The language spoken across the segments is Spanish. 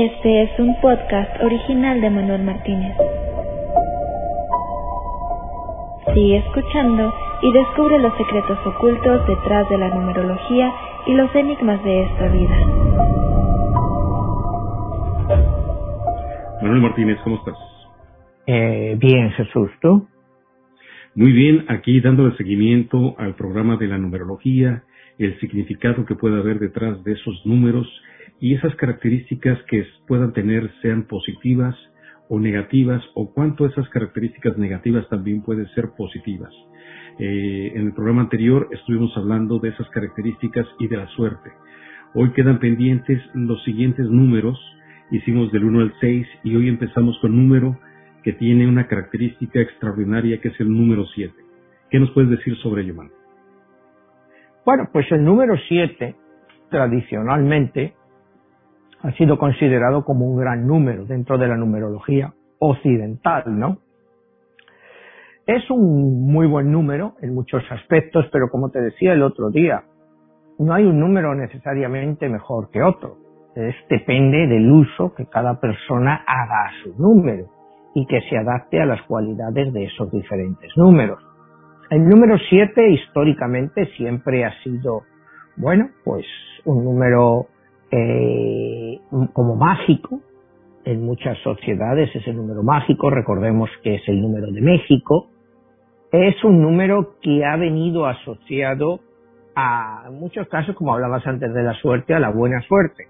Este es un podcast original de Manuel Martínez. Sigue escuchando y descubre los secretos ocultos detrás de la numerología y los enigmas de esta vida. Manuel Martínez, ¿cómo estás? Eh, bien, Jesús, ¿tú? Muy bien, aquí dándole seguimiento al programa de la numerología, el significado que puede haber detrás de esos números y esas características que puedan tener sean positivas o negativas o cuánto esas características negativas también pueden ser positivas. Eh, en el programa anterior estuvimos hablando de esas características y de la suerte. Hoy quedan pendientes los siguientes números. Hicimos del 1 al 6 y hoy empezamos con número que tiene una característica extraordinaria que es el número 7. ¿Qué nos puedes decir sobre ello, Man? Bueno, pues el número 7 tradicionalmente ha sido considerado como un gran número dentro de la numerología occidental, ¿no? Es un muy buen número en muchos aspectos, pero como te decía el otro día, no hay un número necesariamente mejor que otro. Es, depende del uso que cada persona haga a su número y que se adapte a las cualidades de esos diferentes números. El número 7 históricamente siempre ha sido, bueno, pues un número eh, como mágico. En muchas sociedades es el número mágico, recordemos que es el número de México. Es un número que ha venido asociado a, muchos casos, como hablabas antes de la suerte, a la buena suerte.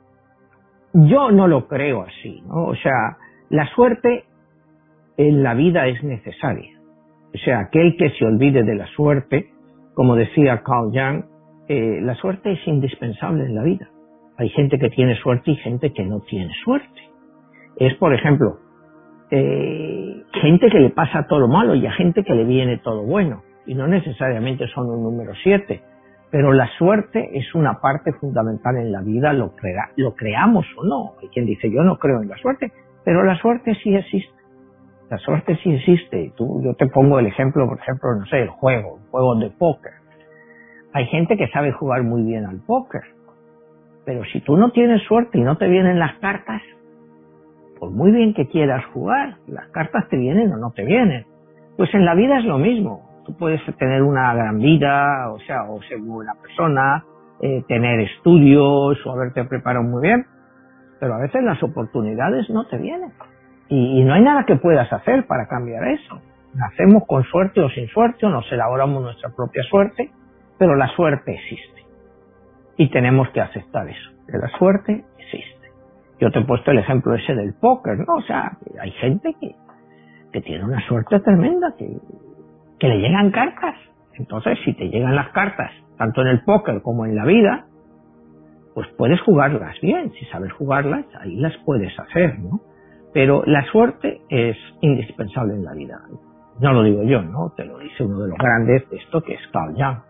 Yo no lo creo así, ¿no? O sea, la suerte en la vida es necesaria. O sea, aquel que se olvide de la suerte, como decía Carl Jung, eh, la suerte es indispensable en la vida. Hay gente que tiene suerte y gente que no tiene suerte. Es, por ejemplo, eh, gente que le pasa todo lo malo y a gente que le viene todo bueno. Y no necesariamente son un número siete. Pero la suerte es una parte fundamental en la vida, lo, creamos o no. Hay quien dice, yo no creo en la suerte, pero la suerte sí existe. La suerte sí existe. Tú, yo te pongo el ejemplo, por ejemplo, no sé, el juego, el juego de póker. Hay gente que sabe jugar muy bien al póker pero si tú no tienes suerte y no te vienen las cartas, por muy bien que quieras jugar, las cartas te vienen o no te vienen. Pues en la vida es lo mismo. Tú puedes tener una gran vida, o sea, o ser buena persona, eh, tener estudios o haberte preparado muy bien, pero a veces las oportunidades no te vienen. Y, y, no hay nada que puedas hacer para cambiar eso. Nacemos con suerte o sin suerte, o nos elaboramos nuestra propia suerte, pero la suerte existe. Y tenemos que aceptar eso, que la suerte existe. Yo te he puesto el ejemplo ese del póker, ¿no? O sea, hay gente que, que tiene una suerte tremenda, que, que le llegan cartas. Entonces, si te llegan las cartas, tanto en el póker como en la vida, pues puedes jugarlas bien. Si sabes jugarlas, ahí las puedes hacer, ¿no? Pero la suerte es indispensable en la vida. No lo digo yo, ¿no? Te lo dice uno de los grandes de esto, que es Carl Jung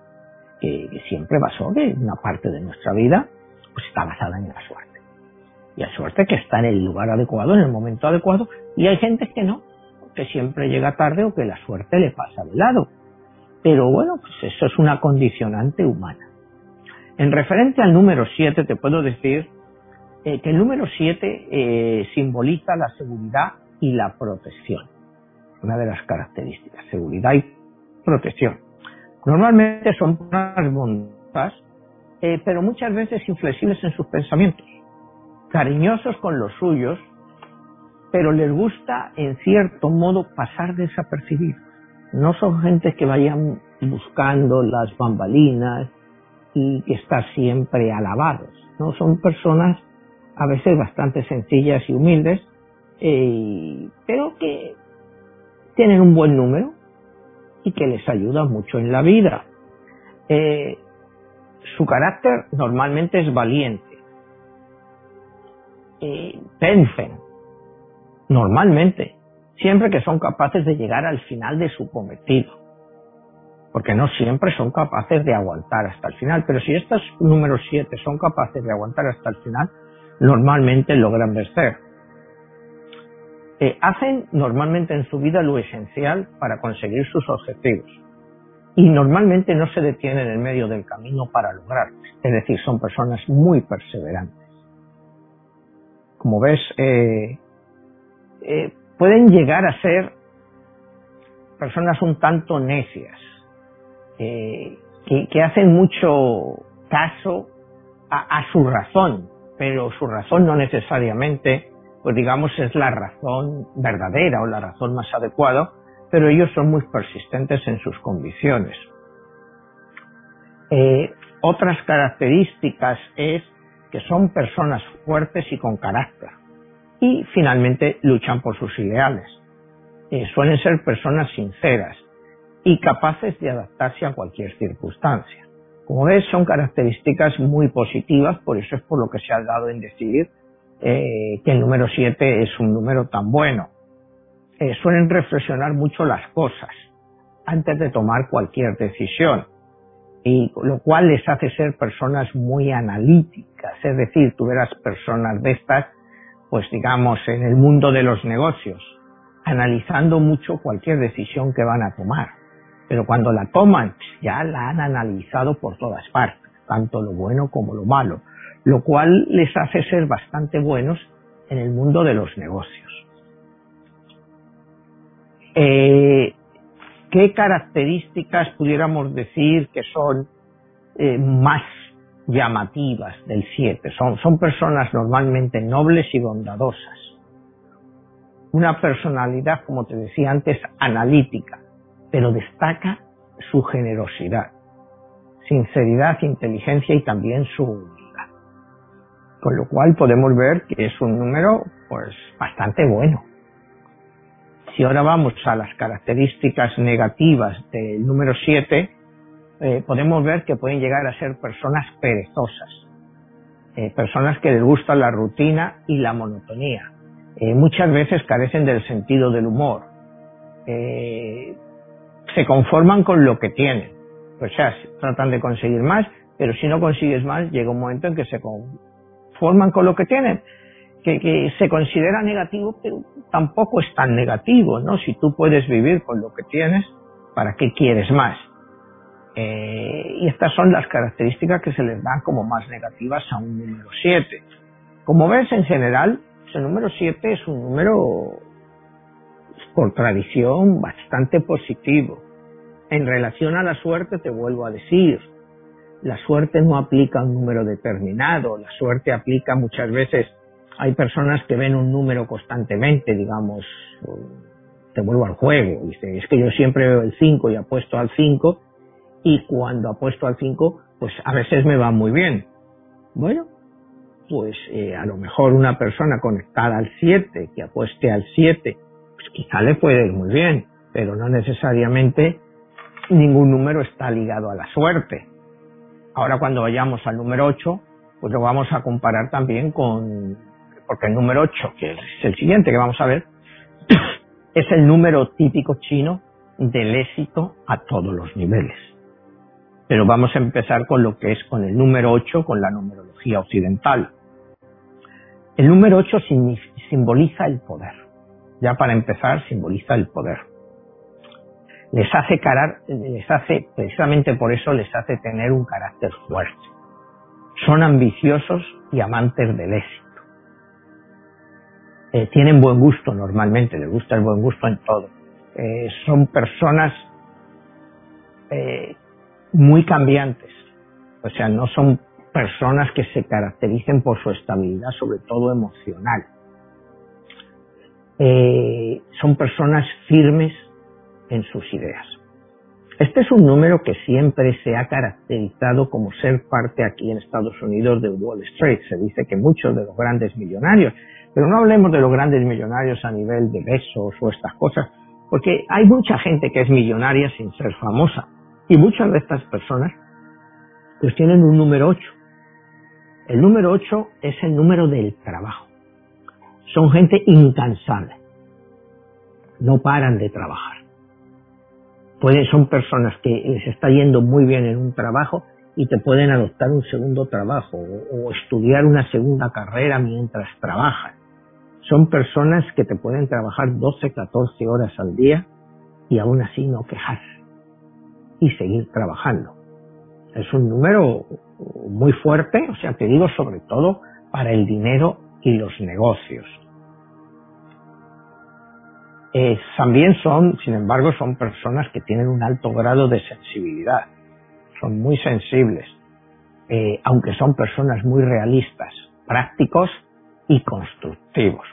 que, siempre basó que una parte de nuestra vida pues está basada en la suerte. Y la suerte que está en el lugar adecuado, en el momento adecuado, y hay gente que no, que siempre llega tarde o que la suerte le pasa de lado. Pero bueno, pues eso es una condicionante humana. En referente al número 7, te puedo decir eh, que el número 7 eh, simboliza la seguridad y la protección. Una de las características, seguridad y protección. Normalmente son personas bondadosas, eh, pero muchas veces inflexibles en sus pensamientos, cariñosos con los suyos, pero les gusta en cierto modo pasar desapercibidos. No son gente que vayan buscando las bambalinas y que están siempre alabados. No son personas a veces bastante sencillas y humildes, eh, pero que tienen un buen número, y que les ayuda mucho en la vida. Eh, su carácter normalmente es valiente. Eh, normalmente, siempre que son capaces de llegar al final de su cometido. Porque no siempre son capaces de aguantar hasta el final, pero si estos números 7 son capaces de aguantar hasta el final, normalmente logran vencer. Hacen normalmente en su vida lo esencial para conseguir sus objetivos y normalmente no se detienen en medio del camino para lograrlo. Es decir, son personas muy perseverantes. como ves, eh, eh, pueden llegar a ser personas un tanto necias, eh, que, hacen mucho caso a, su razón, pero su razón no necesariamente, pues digamos, es la razón verdadera o la razón más adecuada, pero ellos son muy persistentes en sus convicciones. Eh, otras características es que son personas fuertes y con carácter. Y finalmente luchan por sus ideales. Eh, suelen ser personas sinceras y capaces de adaptarse a cualquier circunstancia. Como ves, son características muy positivas, por eso es por lo que se ha dado en decir eh, que el número 7 es un número tan bueno. Eh, suelen reflexionar mucho las cosas antes de tomar cualquier decisión, y lo cual les hace ser personas muy analíticas, es decir, tú verás personas de estas, pues digamos, en el mundo de los negocios, analizando mucho cualquier decisión que van a tomar. Pero cuando la toman, ya la han analizado por todas partes, tanto lo bueno como lo malo, lo cual les hace ser bastante buenos en el mundo de los negocios. Eh, ¿Qué características pudiéramos decir que son eh, más llamativas del 7? Son, son personas normalmente nobles y bondadosas una personalidad, como te decía antes, analítica, pero destaca su generosidad, sinceridad, inteligencia y también su. Con lo cual podemos ver que es un número pues bastante bueno. Si ahora vamos a las características negativas del número 7, eh, podemos ver que pueden llegar a ser personas perezosas, eh, personas que les gusta la rutina y la monotonía, eh, muchas veces carecen del sentido del humor. Se conforman con lo que tienen. O sea, tratan de conseguir más, pero si no consigues más, llega un momento en que se conforman con lo que tienen. Que, se considera negativo, pero tampoco es tan negativo, ¿no? Si tú puedes vivir con lo que tienes, ¿para qué quieres más? Eh, y estas son las características que se les dan como más negativas a un número 7. Como ves, en general, el número 7 es un número por tradición bastante positivo. En relación a la suerte te vuelvo a decir, la suerte no aplica un número determinado, la suerte aplica muchas veces, hay personas que ven un número constantemente, digamos, te vuelvo al juego, dice, es que yo siempre veo el 5 y apuesto al 5 y cuando apuesto al 5, pues a veces me va muy bien. Bueno, pues eh, a lo mejor una persona conectada al 7, que apueste al 7, pues quizá le puede ir muy bien, pero no necesariamente ningún número está ligado a la suerte. Ahora cuando vayamos al número 8, pues lo vamos a comparar también con, porque el número 8, que es el siguiente que vamos a ver, es el número típico chino del éxito a todos los niveles. Pero vamos a empezar con lo que es con el número 8, con la numerología occidental. El número 8 simboliza el poder. Ya para empezar, simboliza el poder. Les hace, les hace, precisamente por eso les hace tener un carácter fuerte. Son ambiciosos y amantes del éxito. Eh, tienen buen gusto normalmente, les gusta el buen gusto en todo. Eh, son personas eh, muy cambiantes. O sea, no son personas que se caractericen por su estabilidad, sobre todo emocional. Son personas firmes en sus ideas. Este es un número que siempre se ha caracterizado como ser parte aquí en Estados Unidos de Wall Street. Se dice que muchos de los grandes millonarios, pero no hablemos de los grandes millonarios a nivel de besos o estas cosas, porque hay mucha gente que es millonaria sin ser famosa. Y muchas de estas personas pues tienen un número 8. El número 8 es el número del trabajo. Son gente incansable. No paran de trabajar. Son personas que les está yendo muy bien en un trabajo y te pueden adoptar un segundo trabajo o, o estudiar una segunda carrera mientras trabajan. Son personas que te pueden trabajar 12, 14 horas al día y aún así no quejarse y seguir trabajando. Es un número muy fuerte, o sea, te digo sobre todo para el dinero y los negocios. Eh, también son, sin embargo, son personas que tienen un alto grado de sensibilidad, son muy sensibles, eh, aunque son personas muy realistas, prácticos y constructivos.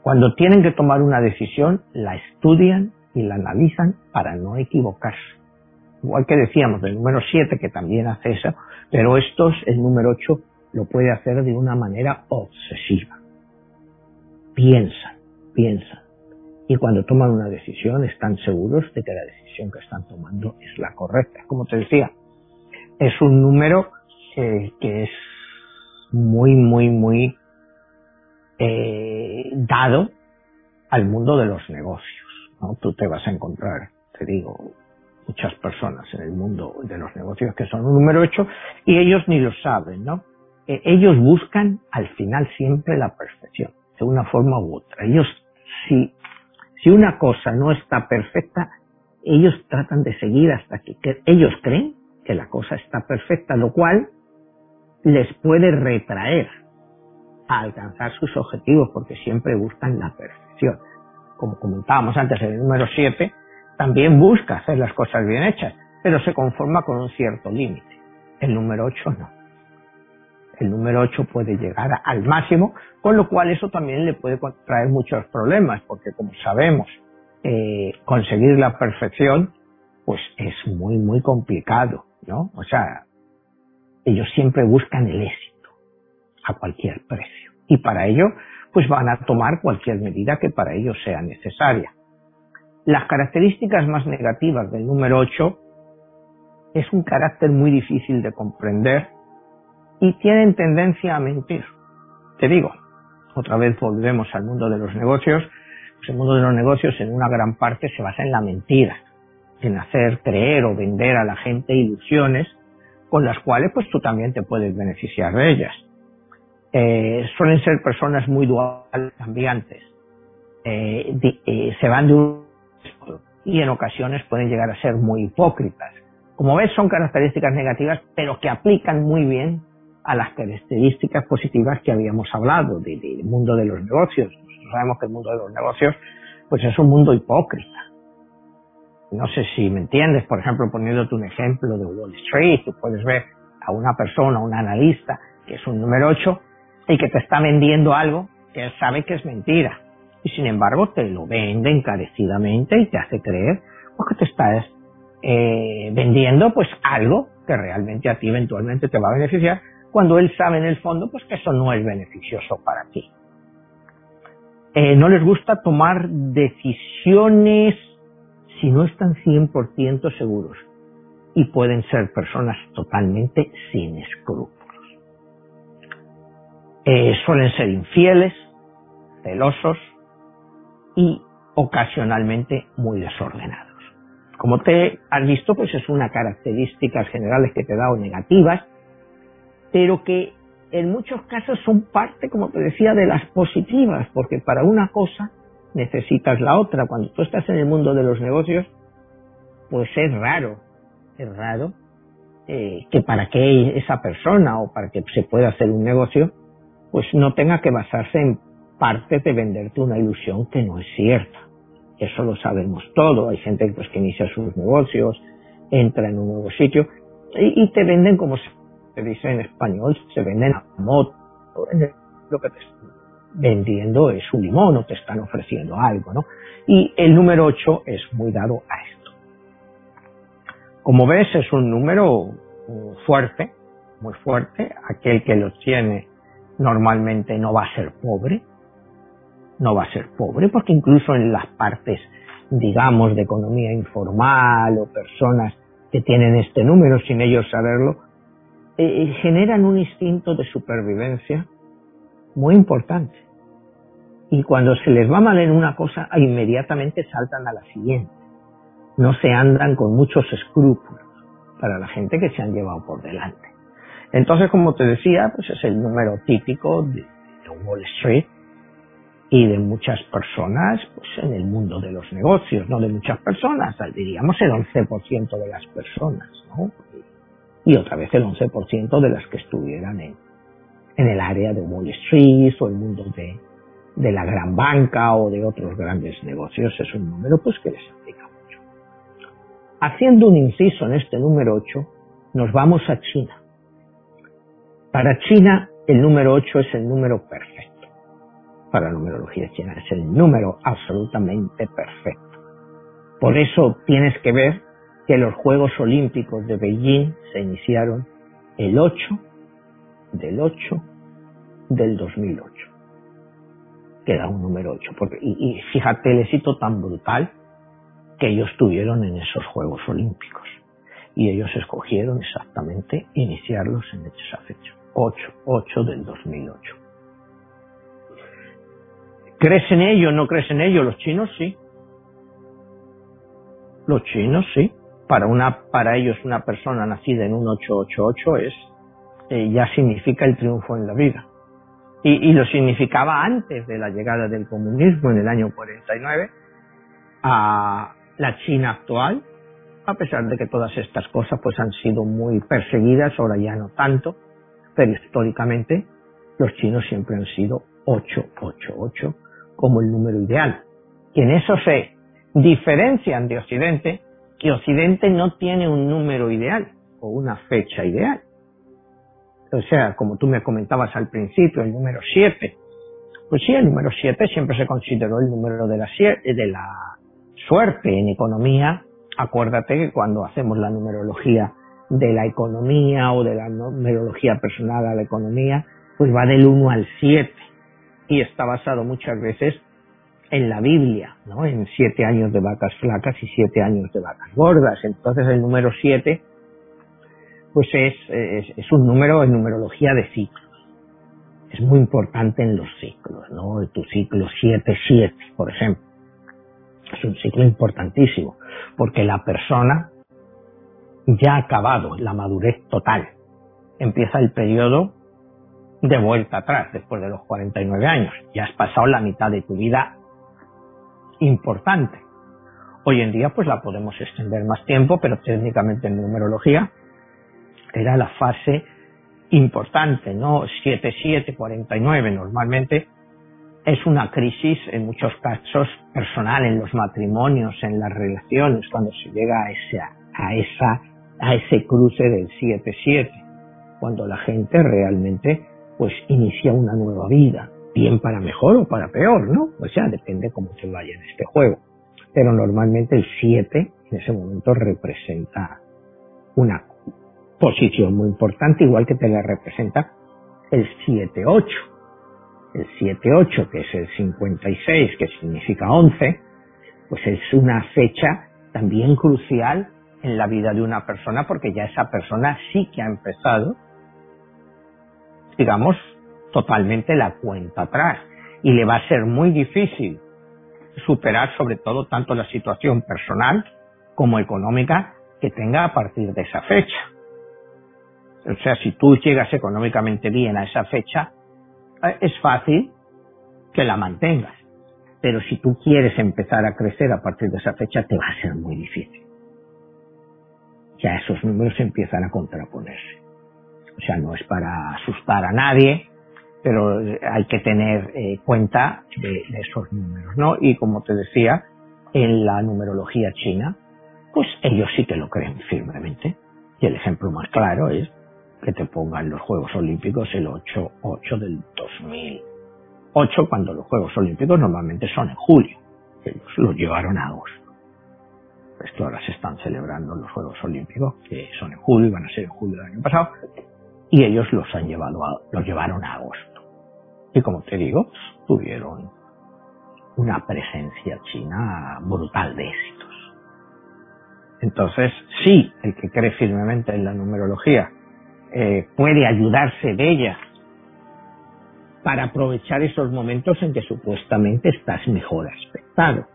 Cuando tienen que tomar una decisión, la estudian y la analizan para no equivocarse. Igual que decíamos del número 7, que también hace eso, pero estos, el número 8, lo puede hacer de una manera obsesiva. Piensan, piensan. Y cuando toman una decisión están seguros de que la decisión que están tomando es la correcta. Como te decía, es un número eh, que es muy, muy, muy eh, dado al mundo de los negocios. ¿no? Tú te vas a encontrar, te digo, muchas personas en el mundo de los negocios que son un número 8 y ellos ni lo saben, ¿no? Eh, ellos buscan al final siempre la perfección, de una forma u otra. Ellos, si, si una cosa no está perfecta, ellos tratan de seguir hasta que ellos creen que la cosa está perfecta, lo cual les puede retraer a alcanzar sus objetivos porque siempre buscan la perfección. Como comentábamos antes, el número 7 también busca hacer las cosas bien hechas, pero se conforma con un cierto límite. El número 8 no. El número 8 puede llegar al máximo, con lo cual eso también le puede traer muchos problemas, porque como sabemos, eh, conseguir la perfección, pues es muy, muy complicado, ¿no? O sea, ellos siempre buscan el éxito a cualquier precio. Y para ello, pues van a tomar cualquier medida que para ellos sea necesaria. Las características más negativas del número 8 es un carácter muy difícil de comprender y tienen tendencia a mentir. Te digo, otra vez volvemos al mundo de los negocios, pues el mundo de los negocios en una gran parte se basa en la mentira, en hacer creer o vender a la gente ilusiones con las cuales pues tú también te puedes beneficiar de ellas. Eh, suelen ser personas muy duales, cambiantes. Eh, eh, se van de un y en ocasiones pueden llegar a ser muy hipócritas. Como ves, son características negativas, pero que aplican muy bien a las características positivas que habíamos hablado del mundo de los negocios. Nosotros sabemos que el mundo de los negocios pues es un mundo hipócrita no sé si me entiendes, por ejemplo, poniéndote un ejemplo de Wall Street, tú puedes ver a una persona, un analista, que es un número 8, y que te está vendiendo algo que él sabe que es mentira. Y sin embargo te lo vende encarecidamente y te hace creer porque te estás eh, vendiendo pues algo que realmente a ti eventualmente te va a beneficiar cuando él sabe en el fondo pues que eso no es beneficioso para ti. Eh, no les gusta tomar decisiones si no están 100% seguros y pueden ser personas totalmente sin escrúpulos. Eh, suelen ser infieles, celosos y ocasionalmente muy desordenados. Como te has visto, pues es una características generales que te he dado negativas, pero que en muchos casos son parte, como te decía, de las positivas, porque para una cosa necesitas la otra. Cuando tú estás en el mundo de los negocios, pues es raro, es raro eh, que para que esa persona o para que se pueda hacer un negocio, pues no tenga que basarse en parte de venderte una ilusión que no es cierta. Eso lo sabemos todo. Hay gente pues, que inicia sus negocios, entra en un nuevo sitio y, te venden como se dice en español, se venden a moto, lo que te vendiendo es un limón o te están ofreciendo algo, ¿no? Y el número 8 es muy dado a esto. Como ves, es un número mm, fuerte, muy fuerte. Aquel que lo tiene normalmente no va a ser pobre, no va a ser pobre, porque incluso en las partes, digamos, de economía informal o personas que tienen este número sin ellos saberlo, eh, eh, generan un instinto de supervivencia muy importante. Y cuando se les va mal en una cosa, inmediatamente saltan a la siguiente. No se andan con muchos escrúpulos para la gente que se han llevado por delante. Entonces, como te decía, pues es el número típico de, Wall Street y de muchas personas pues en el mundo de los negocios, no de muchas personas, diríamos el 11% de las personas, ¿no? Y otra vez el 11% de las que estuvieran en, en el área de Wall Street o el mundo de, de la gran banca o de otros grandes negocios. Es un número pues que les aplica mucho. Haciendo un inciso en este número 8, nos vamos a China. Para China, el número 8 es el número perfecto. Para la numerología china es el número absolutamente perfecto. Por eso tienes que ver que los Juegos Olímpicos de Beijing se iniciaron el 8 del 8 del 2008. Queda un número 8. Porque, y, y fíjate el éxito tan brutal que ellos tuvieron en esos Juegos Olímpicos. Y ellos escogieron exactamente iniciarlos en esa fecha. 8, 8 del 2008. ¿Crees en ello no crees en ello? Los chinos sí. Los chinos sí. Para, una, para ellos una persona nacida en un 888 es, eh, ya significa el triunfo en la vida. Y, y, lo significaba antes de la llegada del comunismo en el año 49 a la China actual, a pesar de que todas estas cosas pues han sido muy perseguidas, ahora ya no tanto, pero históricamente los chinos siempre han sido 888 como el número ideal. Y en eso se diferencian de Occidente, que Occidente no tiene un número ideal o una fecha ideal. O sea, como tú me comentabas al principio, el número 7. Pues sí, el número 7 siempre se consideró el número de la, de la suerte en economía. Acuérdate que cuando hacemos la numerología de la economía o de la numerología personal a la economía, pues va del 1 al 7 y está basado muchas veces en la Biblia, ¿no? En siete años de vacas flacas y siete años de vacas gordas. Entonces el número 7 pues es, es, es, un número en numerología de ciclos. Es muy importante en los ciclos, ¿no? Tu ciclo 7-7, por ejemplo. Es un ciclo importantísimo, porque la persona ya ha acabado la madurez total. Empieza el periodo de vuelta atrás, después de los 49 años. Ya has pasado la mitad de tu vida importante. Hoy en día pues la podemos extender más tiempo, pero técnicamente en numerología era la fase importante, ¿no? 7-7, 49 normalmente es una crisis en muchos casos personal, en los matrimonios, en las relaciones, cuando se llega a esa, a esa a ese cruce del 7-7, cuando la gente realmente pues inicia una nueva vida, bien para mejor o para peor, ¿no? O sea, depende cómo te vaya en este juego. Pero normalmente el 7 en ese momento representa una posición muy importante, igual que te la representa el 7-8. El 7-8, que es el 56, que significa 11, pues es una fecha también crucial en la vida de una persona porque ya esa persona sí que ha empezado, digamos, totalmente la cuenta atrás y le va a ser muy difícil superar sobre todo tanto la situación personal como económica que tenga a partir de esa fecha. O sea, si tú llegas económicamente bien a esa fecha, eh, es fácil que la mantengas. Pero si tú quieres empezar a crecer a partir de esa fecha, te va a ser muy difícil ya esos números empiezan a contraponerse. O sea, no es para asustar a nadie, pero hay que tener eh, cuenta de, esos números, ¿no? Y como te decía, en la numerología china, pues ellos sí que lo creen firmemente. Y el ejemplo más claro es que te pongan los Juegos Olímpicos el 8-8 del 2008, cuando los Juegos Olímpicos normalmente son en julio. Ellos los llevaron a agosto. Esto ahora se están celebrando los Juegos Olímpicos, que son en julio, y van a ser en julio del año pasado, y ellos los han llevado a, los llevaron a agosto. Y como te digo, tuvieron una presencia china brutal de éxitos. Entonces, sí, el que cree firmemente en la numerología eh, puede ayudarse de ella para aprovechar esos momentos en que supuestamente estás mejor aspectado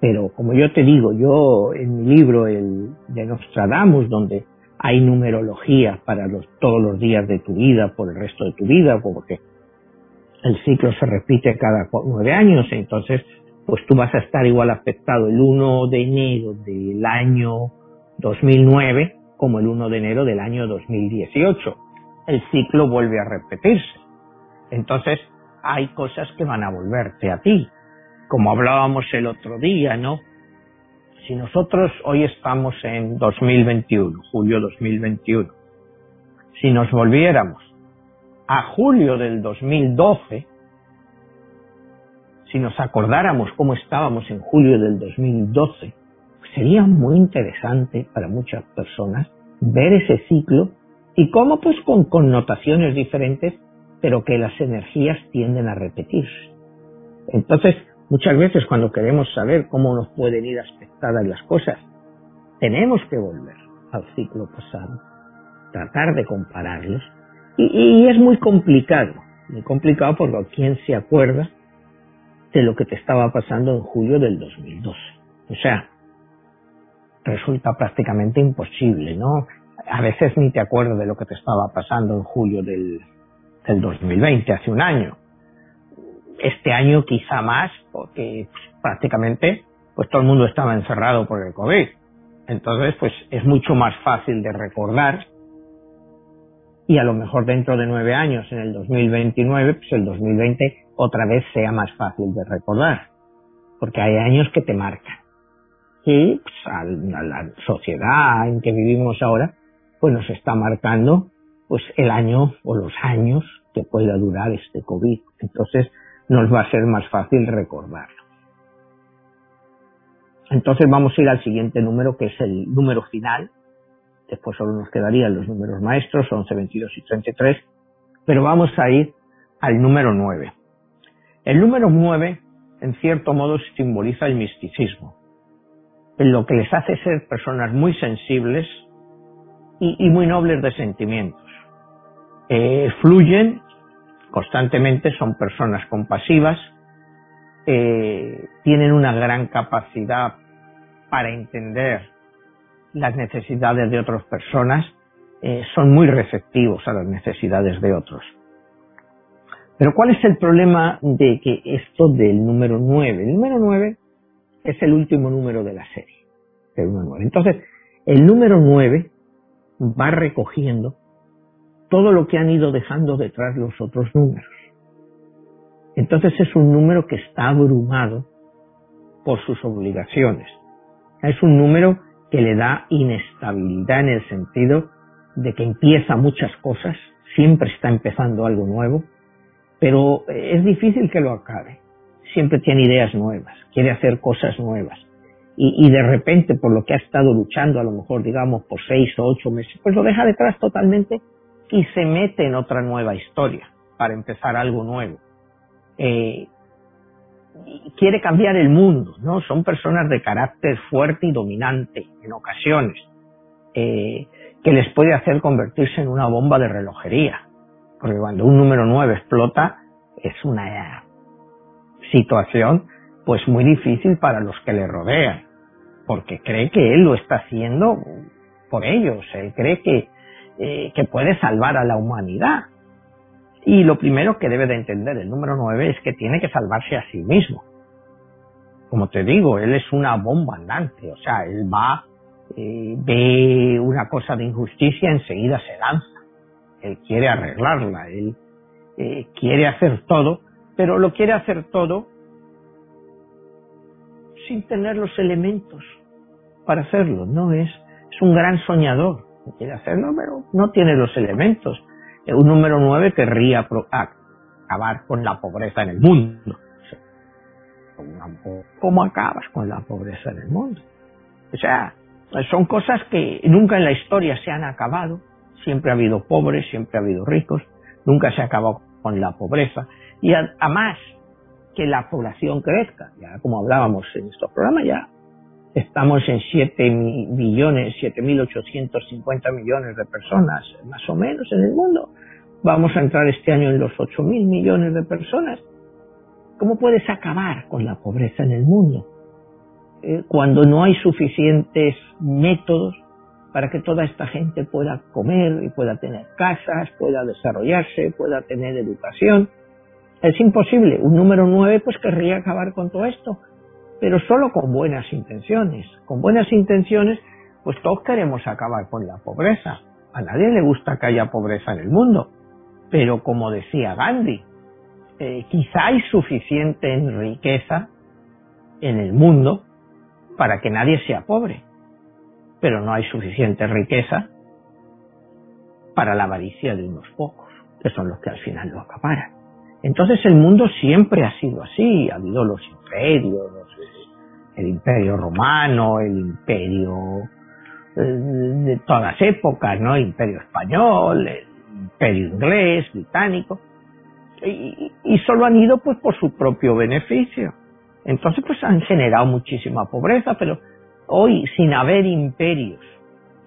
pero como yo te digo, yo en mi libro el de Nostradamus, donde hay numerología para los, todos los días de tu vida, por el resto de tu vida, porque el ciclo se repite cada nueve años, entonces pues tú vas a estar igual afectado el 1 de enero del año 2009 como el 1 de enero del año 2018. el ciclo vuelve a repetirse. Entonces, hay cosas que van a volverte a ti. Como hablábamos el otro día, ¿no? Si nosotros hoy estamos en 2021, julio 2021, si nos volviéramos a julio del 2012, si nos acordáramos cómo estábamos en julio del 2012, sería muy interesante para muchas personas ver ese ciclo y cómo pues con connotaciones diferentes, pero que las energías tienden a repetirse. Entonces, muchas veces cuando queremos saber cómo nos pueden ir aspectadas las cosas, tenemos que volver al ciclo pasado, tratar de compararlos, y, es muy complicado, muy complicado porque quién se acuerda de lo que te estaba pasando en julio del 2012. O sea, resulta prácticamente imposible, ¿no? A veces ni te acuerdas de lo que te estaba pasando en julio del, del 2020, hace un año. Este año quizá más, porque pues, prácticamente pues todo el mundo estaba encerrado por el COVID. Entonces, pues es mucho más fácil de recordar y a lo mejor dentro de nueve años, en el 2029, pues el 2020 otra vez sea más fácil de recordar, porque hay años que te marcan. Y pues, a, la sociedad en que vivimos ahora, pues nos está marcando pues el año o los años que pueda durar este COVID. Entonces nos va a ser más fácil recordarlo. Entonces vamos a ir al siguiente número que es el número final. Después solo nos quedarían los números maestros, 11, 22 y 33. Pero vamos a ir al número 9. El número 9, en cierto modo, simboliza el misticismo, en lo que les hace ser personas muy sensibles y, muy nobles de sentimientos. Eh, fluyen constantemente, son personas compasivas, eh, tienen una gran capacidad para entender las necesidades de otras personas, eh, son muy receptivos a las necesidades de otros. Pero ¿cuál es el problema de que esto del número 9? El número 9 es el último número de la serie, el 9. Entonces, el número 9 va recogiendo todo lo que han ido dejando detrás los otros números. Entonces es un número que está abrumado por sus obligaciones. Es un número que le da inestabilidad en el sentido de que empieza muchas cosas, siempre está empezando algo nuevo, pero es difícil que lo acabe. Siempre tiene ideas nuevas, quiere hacer cosas nuevas. Y, de repente, por lo que ha estado luchando, a lo mejor digamos por seis o ocho meses, pues lo deja detrás totalmente y se mete en otra nueva historia para empezar algo nuevo. Eh, quiere cambiar el mundo, ¿no? Son personas de carácter fuerte y dominante en ocasiones, eh, que les puede hacer convertirse en una bomba de relojería porque cuando un número 9 explota es una situación pues muy difícil para los que le rodean, porque cree que él lo está haciendo por ellos, él cree que, eh, que puede salvar a la humanidad. Y lo primero que debe de entender el número 9 es que tiene que salvarse a sí mismo. Como te digo, él es una bomba andante, o sea, él va, eh, ve una cosa de injusticia, enseguida se lanza él quiere arreglarla, él eh, quiere hacer todo, pero lo quiere hacer todo sin tener los elementos para hacerlo, no es, es un gran soñador, quiere hacerlo, pero no tiene los elementos. Eh, un número nueve querría acabar con la pobreza en el mundo. ¿Cómo acabas con la pobreza en el mundo? O sea, son cosas que nunca en la historia se han acabado, siempre ha habido pobres, siempre ha habido ricos, nunca se ha acabado con la pobreza. Y además que la población crezca, ya como hablábamos en estos programas, ya estamos en 7 millones, 7.850 millones de personas, más o menos, en el mundo. Vamos a entrar este año en los 8.000 millones de personas. ¿Cómo puedes acabar con la pobreza en el mundo? Eh, cuando no hay suficientes métodos para que toda esta gente pueda comer y pueda tener casas, pueda desarrollarse, pueda tener educación. Es imposible. Un número nueve pues querría acabar con todo esto, pero solo con buenas intenciones. Con buenas intenciones pues todos queremos acabar con la pobreza. A nadie le gusta que haya pobreza en el mundo. Pero como decía Gandhi, eh, quizá hay suficiente riqueza en el mundo para que nadie sea pobre, pero no hay suficiente riqueza para la avaricia de unos pocos, que son los que al final lo acaparan. Entonces el mundo siempre ha sido así, ha habido los imperios, el imperio romano, el imperio eh, de todas épocas, ¿no? Imperio español, imperio inglés, británico, y solo han ido pues por su propio beneficio. Entonces pues han generado muchísima pobreza, pero hoy sin haber imperios,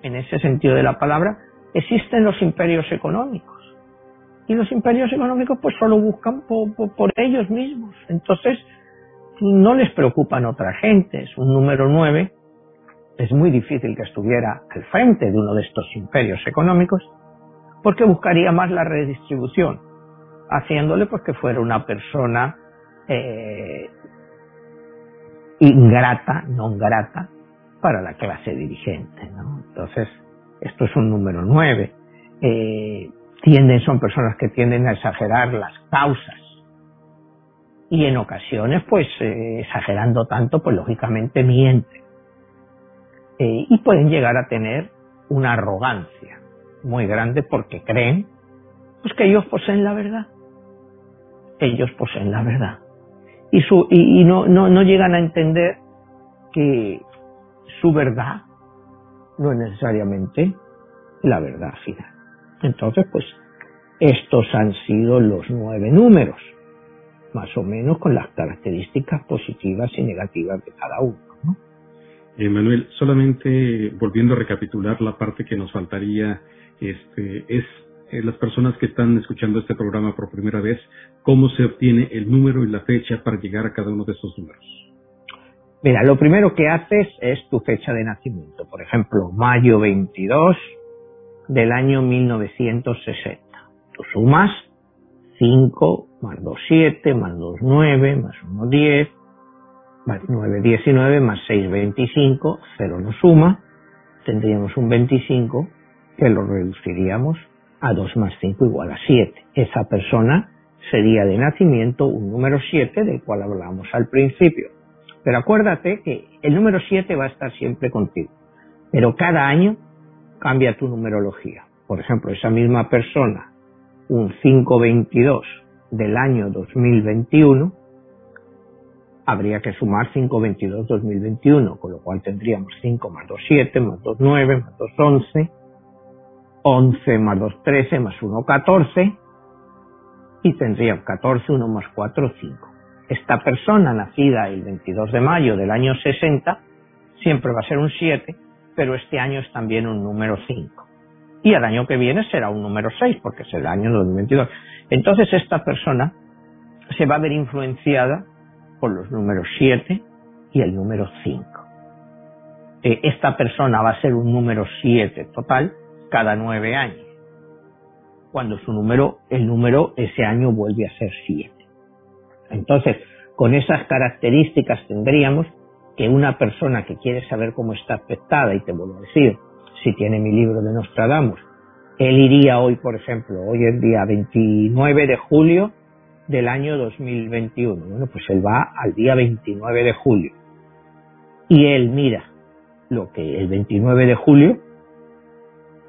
en ese sentido de la palabra, existen los imperios económicos. Y los imperios económicos pues solo buscan por, ellos mismos. Entonces no les preocupan otra gente. Es un número nueve. Es muy difícil que estuviera al frente de uno de estos imperios económicos porque buscaría más la redistribución, haciéndole pues que fuera una persona eh, ingrata, no grata, para la clase dirigente. Entonces, esto es un número nueve. Eh, son personas que tienden a exagerar las causas. Y en ocasiones, pues, eh, exagerando tanto, pues lógicamente mienten. Eh, y pueden llegar a tener una arrogancia muy grande porque creen pues que ellos poseen la verdad. Ellos poseen la verdad. Y, su, y, no, no, no llegan a entender que su verdad no es necesariamente la verdad final. Entonces, pues, estos han sido los nueve números, más o menos con las características positivas y negativas de cada uno. ¿no? Eh, Manuel, solamente volviendo a recapitular la parte que nos faltaría, este, es eh, las personas que están escuchando este programa por primera vez, cómo se obtiene el número y la fecha para llegar a cada uno de estos números. Mira, lo primero que haces es tu fecha de nacimiento. Por ejemplo, mayo 22 del año 1960. Tú sumas 5 más 2, 7, más 2, 9, más 1, 10, más 9, 19, más 6, 25, 0 no suma, tendríamos un 25 que lo reduciríamos a 2 más 5 igual a 7. Esa persona sería de nacimiento un número 7 del cual hablamos al principio. Pero acuérdate que el número 7 va a estar siempre contigo. Pero cada año cambia tu numerología. Por ejemplo, esa misma persona, un 522 del año 2021, habría que sumar 522 2021, con lo cual tendríamos 5 más 2, 7, más 2, 9, más 2, 11, 11 más 2, 13, más 1, 14, y tendría 14, 1 más 4, 5. Esta persona nacida el 22 de mayo del año 60 siempre va a ser un 7 pero este año es también un número 5. Y el año que viene será un número 6, porque es el año 2022. Entonces esta persona se va a ver influenciada por los números 7 y el número 5. Eh, esta persona va a ser un número 7 total cada 9 años. Cuando su número, el número ese año vuelve a ser 7. Entonces, con esas características tendríamos que una persona que quiere saber cómo está afectada, y te vuelvo a decir, si tiene mi libro de Nostradamus, él iría hoy, por ejemplo, hoy es día 29 de julio del año 2021. Bueno, pues él va al día 29 de julio. Y él mira lo que el 29 de julio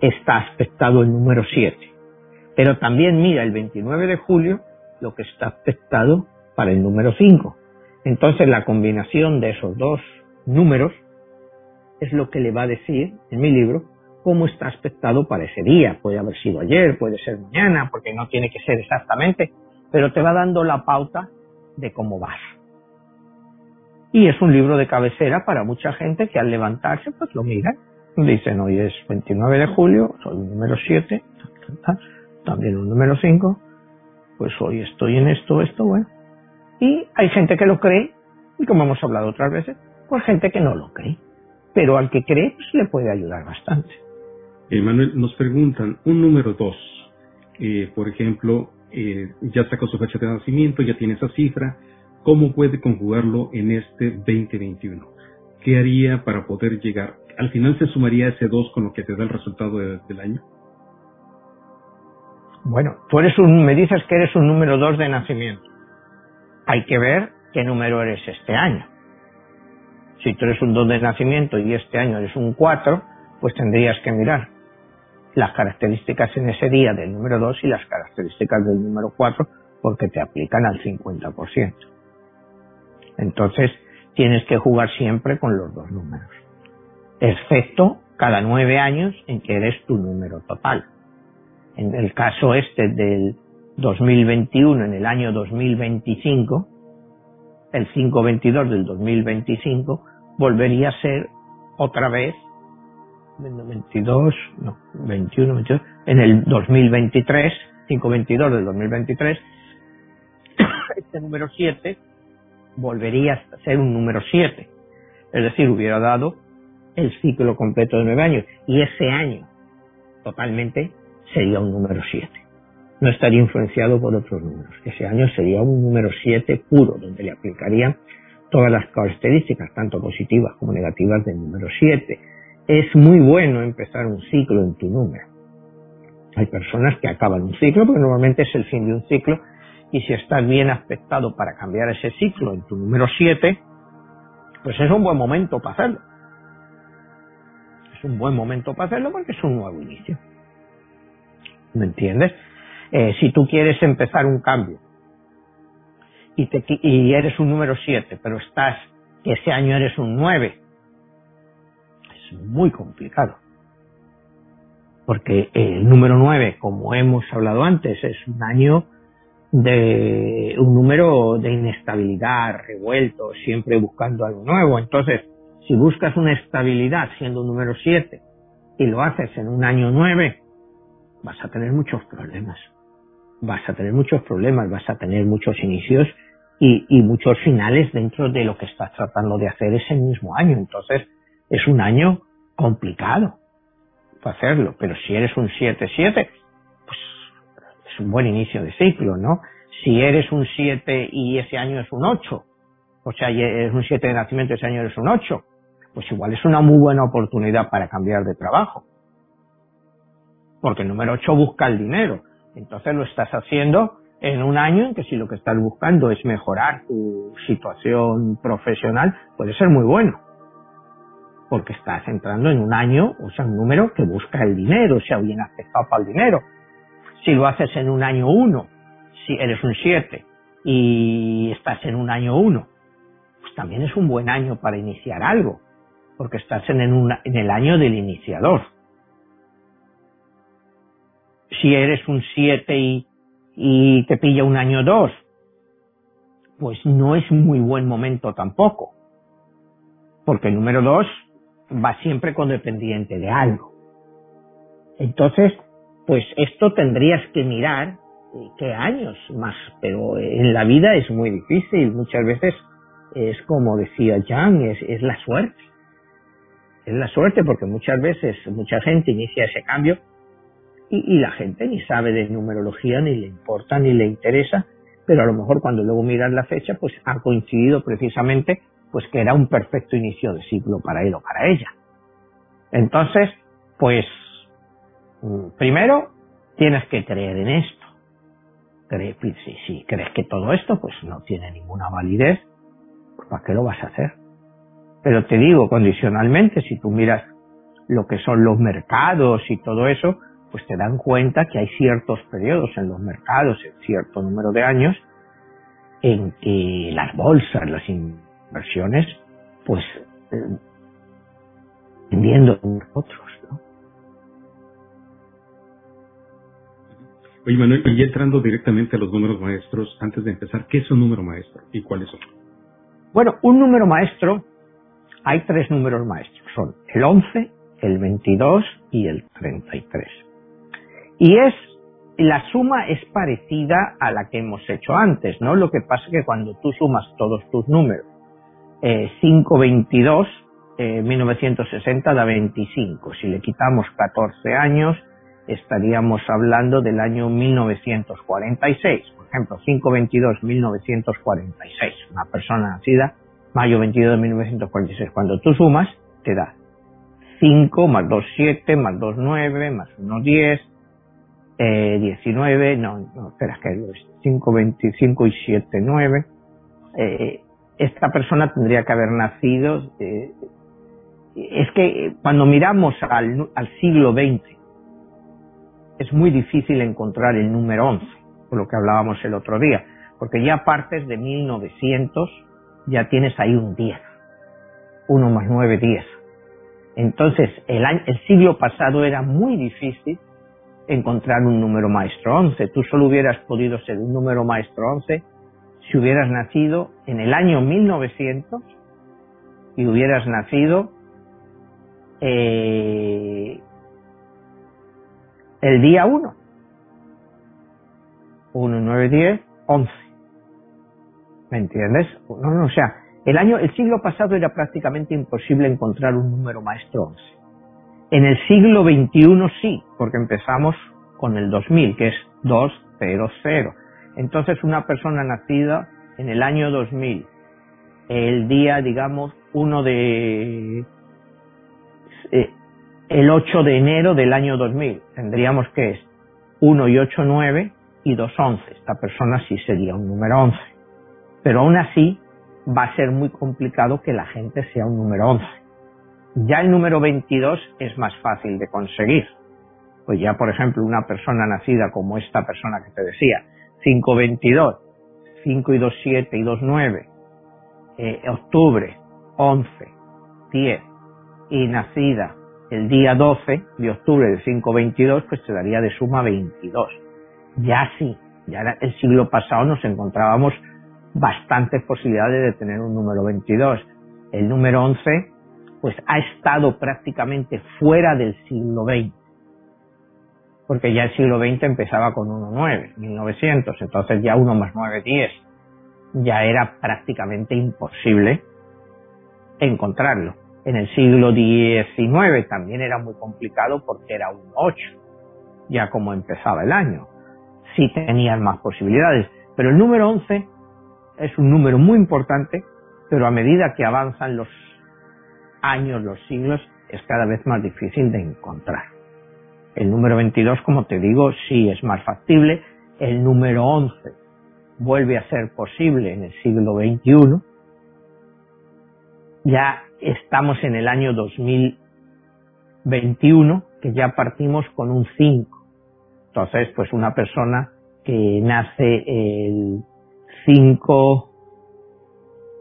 está aspectado el número 7. Pero también mira el 29 de julio lo que está aspectado para el número 5. Entonces la combinación de esos dos números es lo que le va a decir en mi libro cómo está aspectado para ese día. Puede haber sido ayer, puede ser mañana, porque no tiene que ser exactamente, pero te va dando la pauta de cómo vas. Y es un libro de cabecera para mucha gente que al levantarse pues lo miran. Dicen, hoy es 29 de julio, soy un número 7, también un número 5, pues hoy estoy en esto, esto, bueno, y hay gente que lo cree, y como hemos hablado otras veces, pues gente que no lo cree. Pero al que cree, pues le puede ayudar bastante. Manuel, nos preguntan, un número dos, eh, por ejemplo, eh, ya sacó su fecha de nacimiento, ya tiene esa cifra, ¿cómo puede conjugarlo en este 2021? ¿Qué haría para poder llegar? ¿Al final se sumaría ese 2 con lo que te da el resultado del año? Bueno, tú eres un, me dices que eres un número 2 de nacimiento. Hay que ver qué número eres este año. Si tú eres un 2 de nacimiento y este año eres un 4, pues tendrías que mirar las características en ese día del número 2 y las características del número 4 porque te aplican al 50%. Entonces, tienes que jugar siempre con los dos números. Excepto cada nueve años en que eres tu número total. En el caso este del 2021, en el año 2025, el 522 del 2025 volvería a ser otra vez 22, no, 21, 22, en el 2023, 522 del 2023, este número 7 volvería a ser un número 7. Es decir, hubiera dado el ciclo completo de nueve años. Y ese año, totalmente, sería un número 7. No estaría influenciado por otros números. Ese año sería un número 7 puro, donde le aplicarían todas las características, tanto positivas como negativas, del número 7. Es muy bueno empezar un ciclo en tu número. Hay personas que acaban un ciclo, porque normalmente es el fin de un ciclo, y si estás bien aspectado para cambiar ese ciclo en tu número 7, pues es un buen momento para hacerlo. Es un buen momento para hacerlo porque es un nuevo inicio. ¿Me entiendes? Eh, si tú quieres empezar un cambio y, te, y eres un número 7, pero estás, que ese año eres un 9, es muy complicado. Porque el número 9, como hemos hablado antes, es un año de un número de inestabilidad, revuelto, siempre buscando algo nuevo. Entonces, si buscas una estabilidad siendo un número 7 y lo haces en un año 9, vas a tener muchos problemas. Vas a tener muchos problemas, vas a tener muchos inicios y, muchos finales dentro de lo que estás tratando de hacer ese mismo año. Entonces, es un año complicado para hacerlo. Pero si eres un 7-7, un buen inicio de ciclo, ¿no? Si eres un 7 y ese año es un 8, o sea, eres un 7 de nacimiento y ese año eres un 8, pues igual es una muy buena oportunidad para cambiar de trabajo. Porque el número 8 busca el dinero. Entonces lo estás haciendo en un año en que si lo que estás buscando es mejorar tu situación profesional, puede ser muy bueno. Porque estás entrando en un año, o sea, un número que busca el dinero, o sea, bien aceptado para el dinero. Si lo haces en un año 1, si eres un 7 y estás en un año 1, pues también es un buen año para iniciar algo, porque estás en, en el año del iniciador. Si eres un 7 y, te pilla un año 2, pues no es muy buen momento tampoco, porque el número 2 va siempre con dependiente de algo. Entonces, pues esto tendrías que mirar eh, qué años más, pero en la vida es muy difícil, muchas veces es como decía Jan, es, es la suerte. Es la suerte porque muchas veces mucha gente inicia ese cambio y, la gente ni sabe de numerología, ni le importa, ni le interesa, pero a lo mejor cuando luego miras la fecha, pues ha coincidido precisamente pues que era un perfecto inicio de ciclo para él o para ella. Entonces, pues Mm, primero, tienes que creer en esto. Pues, si, si crees que todo esto pues no tiene ninguna validez, pues ¿para qué lo vas a hacer? Pero te digo, condicionalmente, si tú miras lo que son los mercados y todo eso, pues te dan cuenta que hay ciertos periodos en los mercados, en cierto número de años, en que las bolsas, las inversiones, pues, eh, vendiendo otros. Oye, Manuel, y entrando directamente a los números maestros, antes de empezar, ¿qué es un número maestro y cuáles son? Bueno, un número maestro, hay tres números maestros, son el 11, el 22 y el 33. Y es, la suma es parecida a la que hemos hecho antes, ¿no? Lo que pasa es que cuando tú sumas todos tus números, eh, 522, eh, 1960 da 25. Si le quitamos 14 años, estaríamos hablando del año 1946. Por ejemplo, 522-1946. Una persona nacida mayo 22 de 1946. Cuando tú sumas, te da 5 más 2, 7, más 2, 9, más 1, 10. Eh, 19, no, no, espera, que 5, 25 y 7, 9. Eh, esta persona tendría que haber nacido. Eh, es que cuando miramos al, al siglo XX, es muy difícil encontrar el número 11, por lo que hablábamos el otro día, porque ya partes de 1900, ya tienes ahí un 10. 1 más 9, 10. Entonces, el, año, el siglo pasado era muy difícil encontrar un número maestro 11. Tú solo hubieras podido ser un número maestro 11 si hubieras nacido en el año 1900 y hubieras nacido eh, el día 1. 1, 9, 10, 11. ¿Me entiendes? No, no, o sea, el año, el siglo pasado era prácticamente imposible encontrar un número maestro 11. En el siglo XXI sí, porque empezamos con el 2000, que es 200. Entonces una persona nacida en el año 2000, el día, digamos, 1 de... Eh, el 8 de enero del año 2000, tendríamos que es 1 y 8, 9 y 2, 11. Esta persona sí sería un número 11. Pero aún así va a ser muy complicado que la gente sea un número 11. Ya el número 22 es más fácil de conseguir. Pues ya, por ejemplo, una persona nacida como esta persona que te decía, 522, 5 y 2, 7 y 2, 9, eh, octubre, 11, 10, y nacida el día 12 de octubre de 522, pues te daría de suma 22. Ya sí, ya el siglo pasado nos encontrábamos bastantes posibilidades de tener un número 22. El número 11, pues ha estado prácticamente fuera del siglo XX. Porque ya el siglo XX empezaba con 1.9, 1900, entonces ya 1 más 9, 10. Ya era prácticamente imposible encontrarlo. En el siglo XIX también era muy complicado porque era un 8, ya como empezaba el año. Sí tenían más posibilidades, pero el número 11 es un número muy importante, pero a medida que avanzan los años, los siglos, es cada vez más difícil de encontrar. El número 22, como te digo, sí es más factible. El número 11 vuelve a ser posible en el siglo XXI. Ya estamos en el año 2021, que ya partimos con un 5. Entonces, pues una persona que nace el 5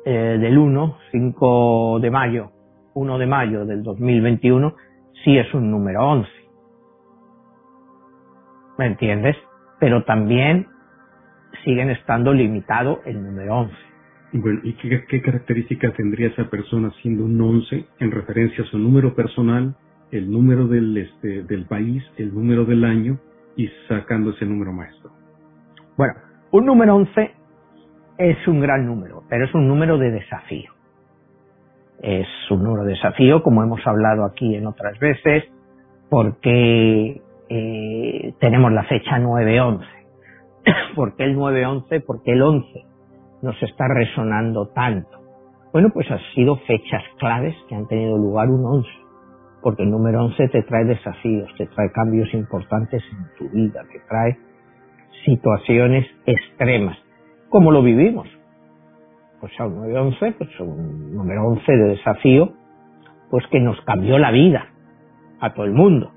eh, del 1, 5 de mayo, 1 de mayo del 2021, sí es un número 11. ¿Me entiendes? Pero también siguen estando limitado el número 11. Bueno, ¿y qué, qué característica tendría esa persona siendo un 11 en referencia a su número personal, el número del, este, del país, el número del año y sacando ese número maestro? Bueno, un número 11 es un gran número, pero es un número de desafío. Es un de desafío, como hemos hablado aquí en otras veces, porque eh, tenemos la fecha 9-11. ¿Por qué el 9-11? Porque el 11 nos está resonando tanto. Bueno, pues han sido fechas claves que han tenido lugar un 11, porque el número 11 te trae desafíos, te trae cambios importantes en tu vida, te trae situaciones extremas como lo vivimos. Pues a un 9-11, pues un número 11 de desafío, pues que nos cambió la vida a todo el mundo.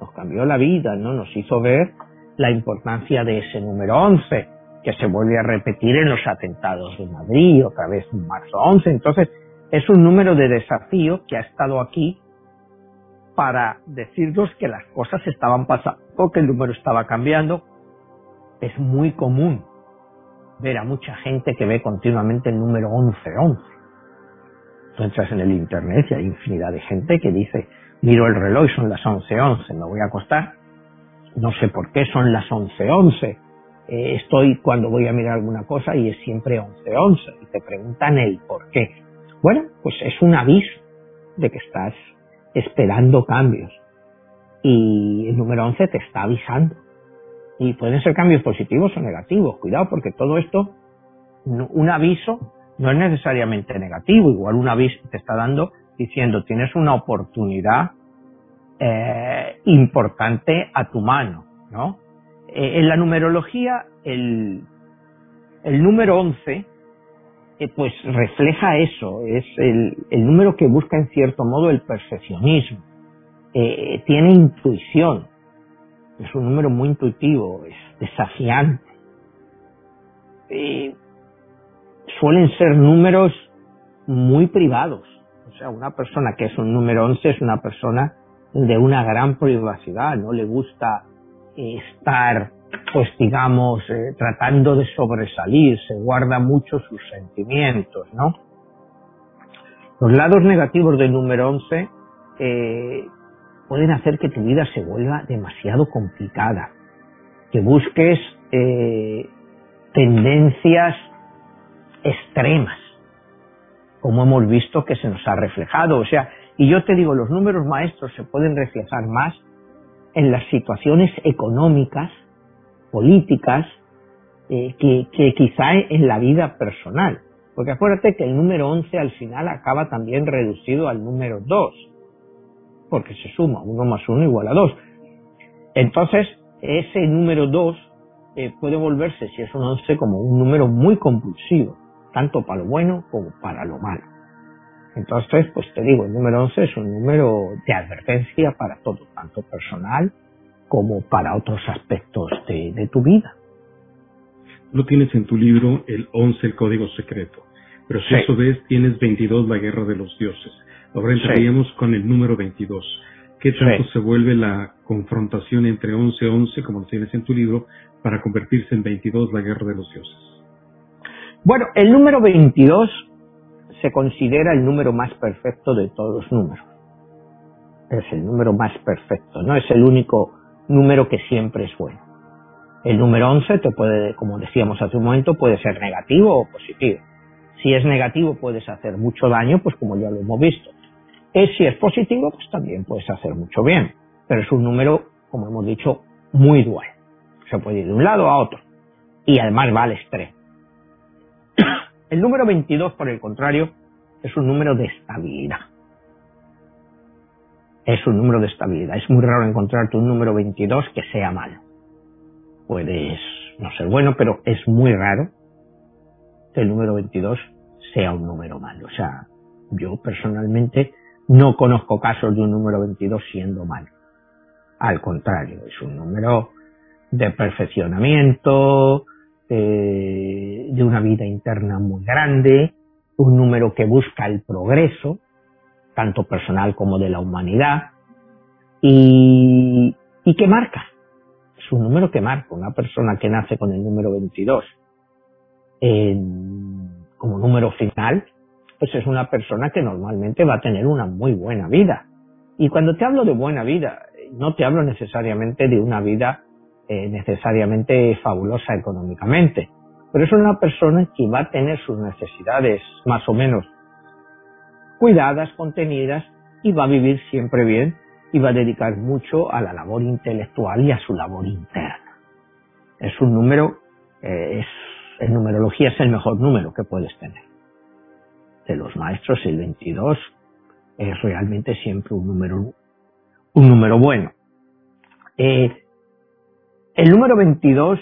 Nos cambió la vida, ¿no? Nos hizo ver la importancia de ese número 11, que se vuelve a repetir en los atentados de Madrid, otra vez en marzo 11. Entonces, es un número de desafío que ha estado aquí para decirnos que las cosas estaban pasando, que el número estaba cambiando. Es muy común ver a mucha gente que ve continuamente el número 1111. Tú entras en el internet y hay infinidad de gente que dice, miro el reloj, son las 11.11, me voy a acostar. No sé por qué son las 11.11. Eh, estoy cuando voy a mirar alguna cosa y es siempre 11.11 y te preguntan el por qué. Bueno, pues es un aviso de que estás esperando cambios y el número 11 te está avisando y pueden ser cambios positivos o negativos. Cuidado porque todo esto, un aviso no es necesariamente negativo. Igual un aviso te está dando diciendo tienes una oportunidad eh, importante a tu mano, ¿no? Eh, en la numerología, el, el número 11 eh, pues refleja eso, es el, el, número que busca en cierto modo el perfeccionismo, eh, tiene intuición, es un número muy intuitivo, es desafiante. Eh, suelen ser números muy privados, o sea, una persona que es un número 11 es una persona de una gran privacidad, no le gusta estar pues digamos, eh, tratando de sobresalir, se guarda mucho sus sentimientos, ¿no? Los lados negativos del número 11 eh, pueden hacer que tu vida se vuelva demasiado complicada, que busques eh, tendencias extremas, como hemos visto que se nos ha reflejado. O sea, y yo te digo, los números maestros se pueden reflejar más en las situaciones económicas políticas eh, que, que quizá en la vida personal. Porque acuérdate que el número 11 al final acaba también reducido al número 2, porque se suma 1 más 1 igual a 2. Entonces, ese número 2 eh, puede volverse, si es un 11, como un número muy compulsivo, tanto para lo bueno como para lo malo. Entonces, pues te digo, el número 11 es un número de advertencia para todo, tanto personal como para otros aspectos de, tu vida. No tienes en tu libro el 11, el código secreto, pero si eso ves, tienes 22, la guerra de los dioses. Ahora entraríamos con el número 22. ¿Qué tanto se vuelve la confrontación entre 11 y 11, como lo tienes en tu libro, para convertirse en 22, la guerra de los dioses? Bueno, el número 22 se considera el número más perfecto de todos los números. Es el número más perfecto, no es el único número que siempre es bueno. El número 11 te puede, como decíamos hace un momento, puede ser negativo o positivo. Si es negativo puedes hacer mucho daño, pues como ya lo hemos visto. Es, si es positivo, pues también puedes hacer mucho bien. Pero es un número, como hemos dicho, muy dual. Se puede ir de un lado a otro. Y además va al. El número 22, por el contrario, es un número de estabilidad es un número de estabilidad. Es muy raro encontrarte un número 22 que sea malo. Puedes no ser bueno, pero es muy raro que el número 22 sea un número malo. O sea, yo personalmente no conozco casos de un número 22 siendo malo. Al contrario, es un número de perfeccionamiento, de, de una vida interna muy grande, un número que busca el progreso, tanto personal como de la humanidad, y, y que marca, es un número que marca, una persona que nace con el número 22 como número final, pues es una persona que normalmente va a tener una muy buena vida. Y cuando te hablo de buena vida, no te hablo necesariamente de una vida eh, necesariamente fabulosa económicamente, pero es una persona que va a tener sus necesidades más o menos cuidadas, contenidas y va a vivir siempre bien y va a dedicar mucho a la labor intelectual y a su labor interna. Es un número, eh, es, en numerología es el mejor número que puedes tener. De los maestros, el 22 es realmente siempre un número, un número bueno. Eh, el número 22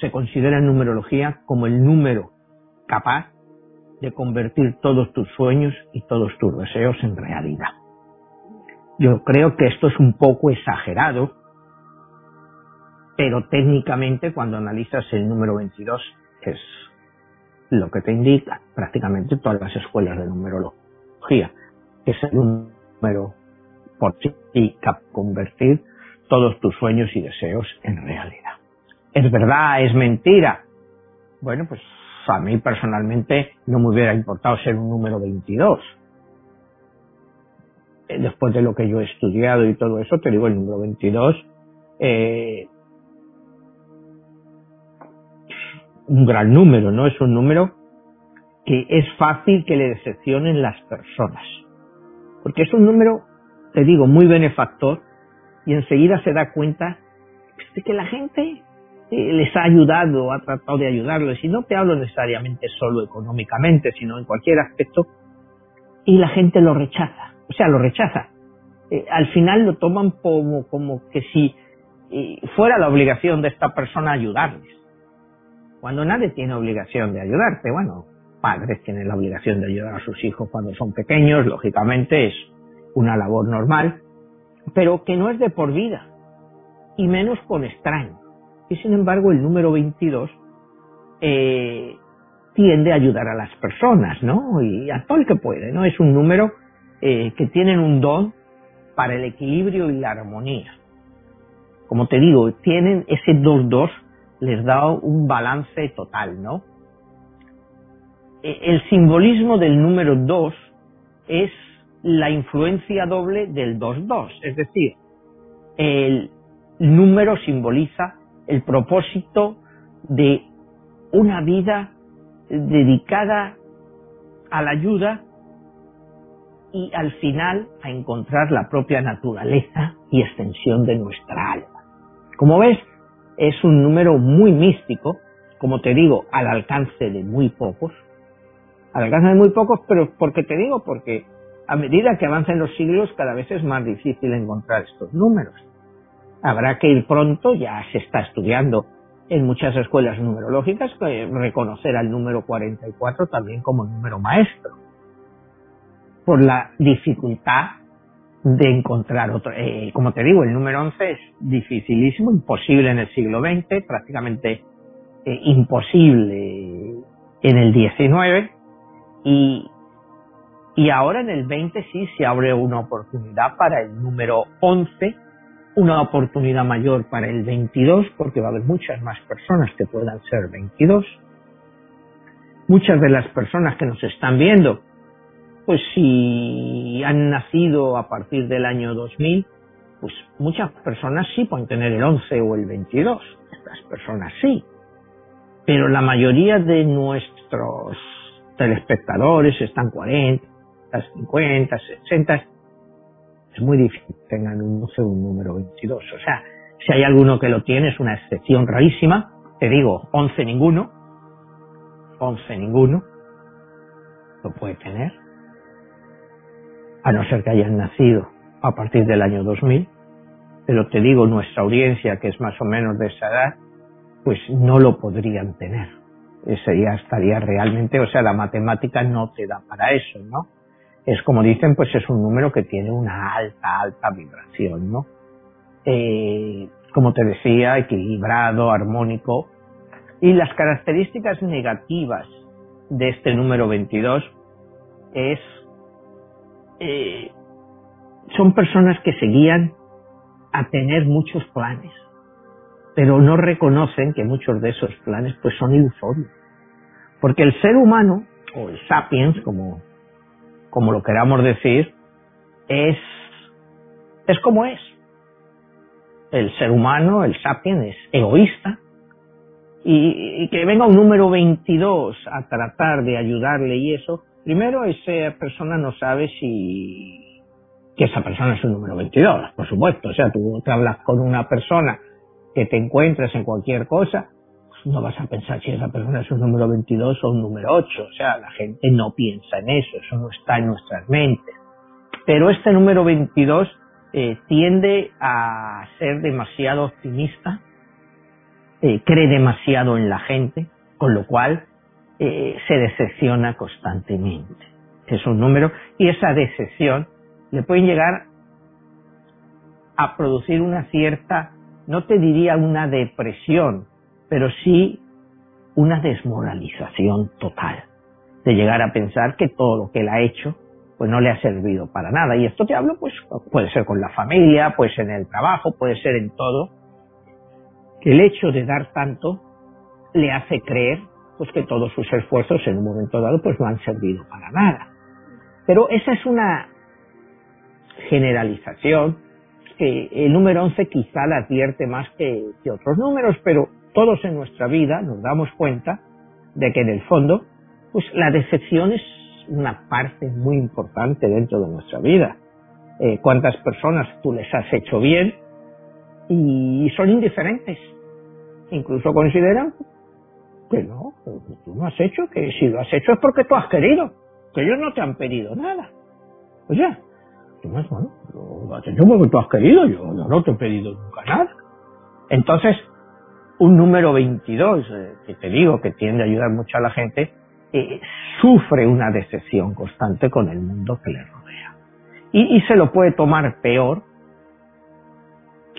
se considera en numerología como el número capaz de convertir todos tus sueños y todos tus deseos en realidad. Yo creo que esto es un poco exagerado, pero técnicamente cuando analizas el número 22 es lo que te indica prácticamente todas las escuelas de numerología, que es el número por sí capaz de convertir todos tus sueños y deseos en realidad. ¿Es verdad? ¿Es mentira? Bueno, pues a mí personalmente no me hubiera importado ser un número 22. Eh, después de lo que yo he estudiado y todo eso, te digo, el número 22, eh, un gran número, ¿no? Es un número que es fácil que le decepcionen las personas. Porque es un número, te digo, muy benefactor y enseguida se da cuenta de que la gente eh, les ha ayudado, ha tratado de ayudarles, y no te hablo necesariamente solo económicamente, sino en cualquier aspecto, y la gente lo rechaza, o sea, lo rechaza. eh, al final lo toman como, como que si eh, fuera la obligación de esta persona ayudarles. Cuando nadie tiene obligación de ayudarte, bueno, padres tienen la obligación de ayudar a sus hijos cuando son pequeños, lógicamente es una labor normal, pero que no es de por vida, y menos con extraños. Y sin embargo el número 22 eh, tiende a ayudar a las personas, ¿no? Y a todo el que puede, ¿no? Es un número eh, que tienen un don para el equilibrio y la armonía. Como te digo, tienen ese 2-2, les da un balance total, ¿no? E, el simbolismo del número 2 es la influencia doble del 2-2, es decir, el número simboliza el propósito de una vida dedicada a la ayuda y al final a encontrar la propia naturaleza y extensión de nuestra alma. Como ves, es un número muy místico, como te digo, al alcance de muy pocos, al alcance de muy pocos, pero porque te digo, porque a medida que avancen los siglos cada vez es más difícil encontrar estos números. Habrá que ir pronto, ya se está estudiando en muchas escuelas numerológicas reconocer al número 44 también como número maestro, por la dificultad de encontrar otro. Eh, como te digo, el número 11 es dificilísimo, imposible en el siglo XX, prácticamente eh, imposible en el XIX y, y ahora en el 20 sí se abre una oportunidad para el número 11 una oportunidad mayor para el 22 porque va a haber muchas más personas que puedan ser 22. Muchas de las personas que nos están viendo, pues si han nacido a partir del año 2000, pues muchas personas sí pueden tener el 11 o el 22. Estas personas sí. Pero la mayoría de nuestros telespectadores están 40, 50, 60, es muy difícil que tengan un, un número 22. O sea, si hay alguno que lo tiene, es una excepción rarísima. Te digo, 11 ninguno. 11 ninguno. Lo puede tener. A no ser que hayan nacido a partir del año 2000. Pero te digo, nuestra audiencia, que es más o menos de esa edad, pues no lo podrían tener. Estaría realmente, o sea, la matemática no te da para eso, ¿no? es como dicen, pues es un número que tiene una alta, alta vibración, ¿no? Eh, como te decía, equilibrado, armónico. Y las características negativas de este número 22 es, eh, son personas que se guían a tener muchos planes, pero no reconocen que muchos de esos planes pues son ilusorios. Porque el ser humano, o el sapiens, como como lo queramos decir, es, es como es. El ser humano, el sapien, es egoísta. Y, que venga un número 22 a tratar de ayudarle y eso, primero esa persona no sabe si esa persona es un número 22, por supuesto. O sea, tú te hablas con una persona que te encuentras en cualquier cosa, no vas a pensar si esa persona es un número 22 o un número 8. O sea, la gente no piensa en eso, eso no está en nuestras mentes. Pero este número 22 eh, tiende a ser demasiado optimista, eh, cree demasiado en la gente, con lo cual eh, se decepciona constantemente. Es un número y esa decepción le puede llegar a producir una cierta, no te diría una depresión, pero sí una desmoralización total, de llegar a pensar que todo lo que él ha hecho pues no le ha servido para nada. Y esto te hablo, pues puede ser con la familia, puede ser en el trabajo, puede ser en todo, que el hecho de dar tanto le hace creer pues que todos sus esfuerzos en un momento dado pues no han servido para nada. Pero esa es una generalización que el número 11 quizá la advierte más que, otros números, pero todos en nuestra vida nos damos cuenta de que en el fondo, pues la decepción es una parte muy importante dentro de nuestra vida. Eh, cuántas personas tú les has hecho bien y son indiferentes. Incluso consideran que no, que tú no has hecho, que si lo has hecho es porque tú has querido, que ellos no te han pedido nada. O sea, Tú me bueno, lo has hecho porque tú has querido, yo, no te he pedido nunca nada. Entonces, un número 22, eh, que te digo que tiende a ayudar mucho a la gente, eh, sufre una decepción constante con el mundo que le rodea. Y, y, se lo puede tomar peor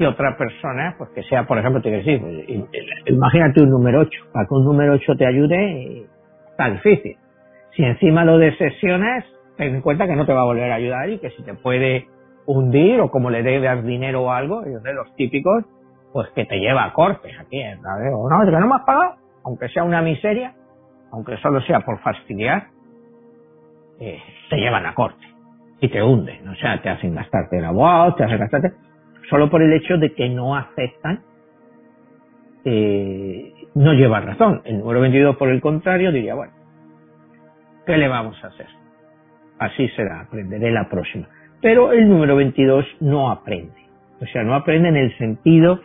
que otra persona, pues que sea, por ejemplo, te quiero decir, pues, imagínate un número 8, para que un número 8 te ayude, está difícil. Si encima lo decepcionas, ten en cuenta que no te va a volver a ayudar y que si te puede hundir o como le debes dinero o algo, de los típicos, pues que te lleva a cortes aquí, ¿sabes? O no, es que no me has pagado, aunque sea una miseria, aunque solo sea por fastidiar, eh, te llevan a corte y te hunden, o sea, te hacen gastarte el abogado, te hacen gastarte, solo por el hecho de que no aceptan, eh, no lleva razón. El número 22, por el contrario, diría, bueno, ¿qué le vamos a hacer? Así será, aprenderé la próxima. Pero el número 22 no aprende. O sea, no aprende en el sentido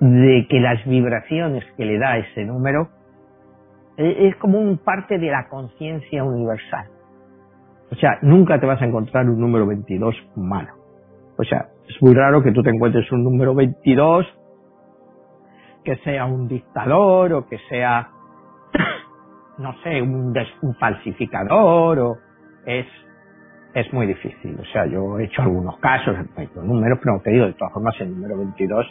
de que las vibraciones que le da ese número eh, es como un parte de la conciencia universal. O sea, nunca te vas a encontrar un número 22 malo. O sea, es muy raro que tú te encuentres un número 22 que sea un dictador o que sea, no sé, un, un falsificador o es, es muy difícil. O sea, yo he hecho algunos casos, he hecho números, pero te digo, de todas formas, el número 22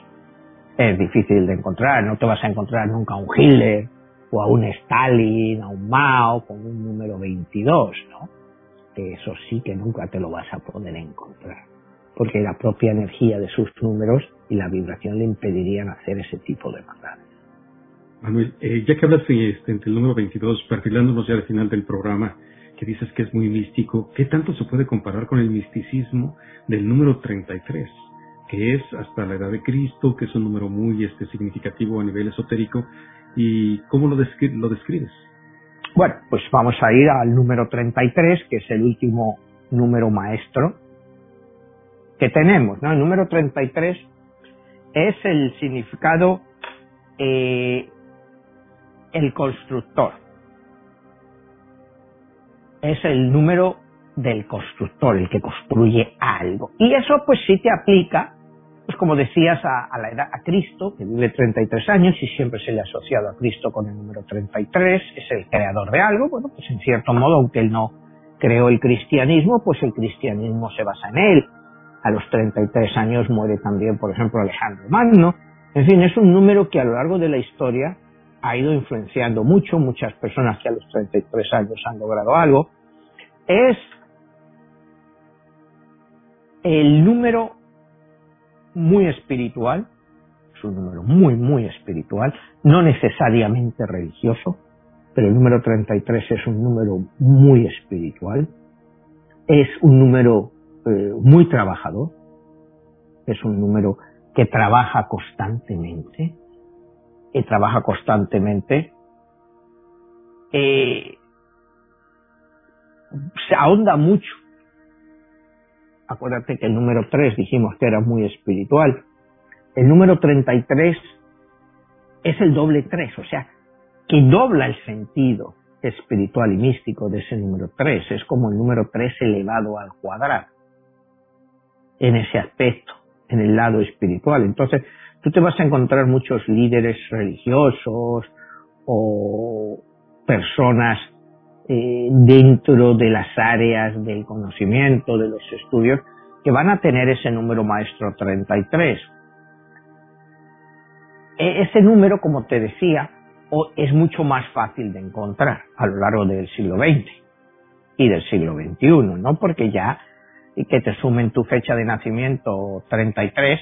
es difícil de encontrar. No te vas a encontrar nunca a un Hitler o a un Stalin, a un Mao con un número 22, ¿no? Que eso sí que nunca te lo vas a poder encontrar. Porque la propia energía de sus números y la vibración le impedirían hacer ese tipo de maldades. Manuel, eh, ya que hablas este, entre el número 22, perfilándonos ya al final del programa, que dices que es muy místico, ¿qué tanto se puede comparar con el misticismo del número 33? que es hasta la edad de Cristo, que es un número muy este, significativo a nivel esotérico. ¿Y cómo lo, lo describes? Bueno, pues vamos a ir al número 33, que es el último número maestro que tenemos. ¿no? El número 33 es el significado, eh, el constructor. Es el número del constructor, el que construye algo. Y eso pues sí te aplica pues como decías, a, la edad, a Cristo, que vive 33 años y siempre se le ha asociado a Cristo con el número 33, es el creador de algo, bueno, pues en cierto modo, aunque él no creó el cristianismo, pues el cristianismo se basa en él. A los 33 años muere también, por ejemplo, Alejandro Magno. En fin, es un número que a lo largo de la historia ha ido influenciando mucho, muchas personas que a los 33 años han logrado algo. Es el número muy espiritual, es un número muy, muy espiritual, no necesariamente religioso, pero el número 33 es un número muy espiritual, es un número eh, muy trabajador, es un número que trabaja constantemente, que trabaja constantemente, eh, se ahonda mucho acuérdate que el número 3 dijimos que era muy espiritual. El número 33 es el doble 3, o sea, que dobla el sentido espiritual y místico de ese número 3. Es como el número 3 elevado al cuadrado en ese aspecto, en el lado espiritual. Entonces, tú te vas a encontrar muchos líderes religiosos o personas eh, dentro de las áreas del conocimiento, de los estudios, que van a tener ese número maestro 33. E, ese número, como te decía, es mucho más fácil de encontrar a lo largo del siglo XX y del siglo XXI, ¿no? Porque ya que te sumen tu fecha de nacimiento 33,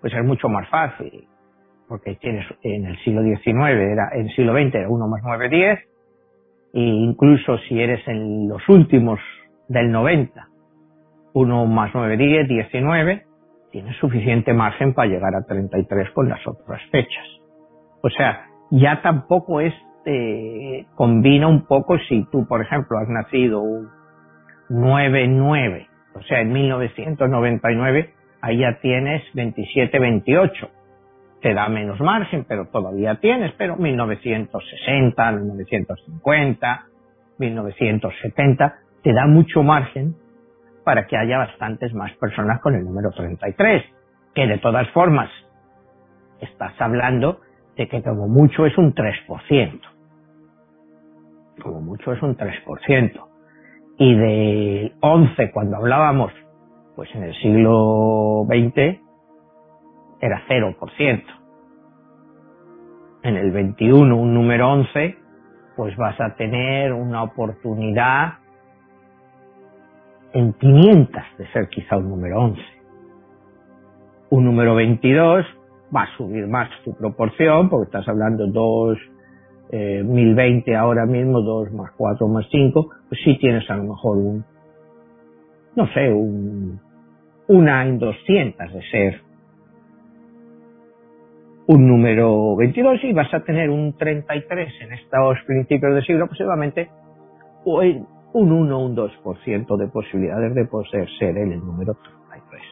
pues es mucho más fácil. Porque tienes en el siglo XIX, era, en el siglo XX era 1 más 9, 10, e incluso si eres en los últimos del 90, 1 más 9, 10, 19, tienes suficiente margen para llegar a 33 con las otras fechas. O sea, ya tampoco es, eh, combina un poco si tú, por ejemplo, has nacido 9-9, o sea, en 1999, ahí ya tienes 27-28 te da menos margen, pero todavía tienes, pero 1960, 1950, 1970, te da mucho margen para que haya bastantes más personas con el número 33, que de todas formas estás hablando de que como mucho es un 3%. Como mucho es un 3%. Y de 11, cuando hablábamos, pues en el siglo XX, era 0%. En el 21, un número 11, pues vas a tener una oportunidad en 500 de ser quizá un número 11. Un número 22 va a subir más tu proporción, porque estás hablando 2, eh, 1020 ahora mismo, 2 más 4 más 5, pues sí tienes a lo mejor un, no sé, un, una en 200 de ser un número 22 y vas a tener un 33 en estos principios de siglo aproximadamente, o un 1 o un 2% de posibilidades de poder ser el número 33.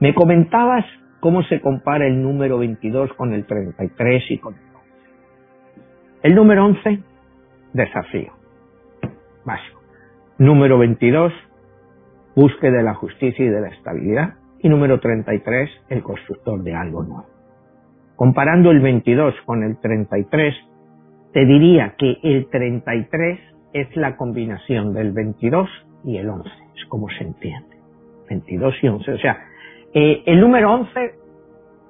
Me comentabas cómo se compara el número 22 con el 33 y con el 11. El número 11, desafío. Básico. Número 22, búsqueda de la justicia y de la estabilidad. Y número 33, el constructor de algo nuevo. Comparando el 22 con el 33, te diría que el 33 es la combinación del 22 y el 11. Es como se entiende. 22 y 11. O sea, eh, el número 11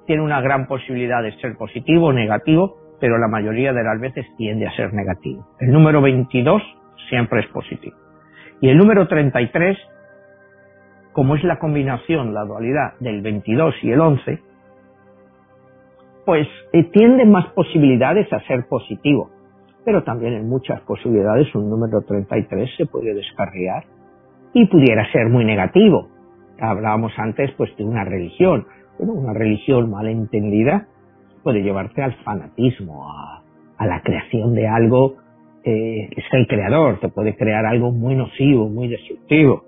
tiene una gran posibilidad de ser positivo o negativo, pero la mayoría de las veces tiende a ser negativo. El número 22 siempre es positivo. Y el número 33, como es la combinación, la dualidad del 22 y el 11, pues eh, tiende más posibilidades a ser positivo. Pero también en muchas posibilidades un número 33 se puede descarriar y pudiera ser muy negativo. Hablábamos antes pues de una religión. Bueno, una religión mal entendida puede llevarte al fanatismo, a, la creación de algo eh, es el creador, te puede crear algo muy nocivo, muy destructivo.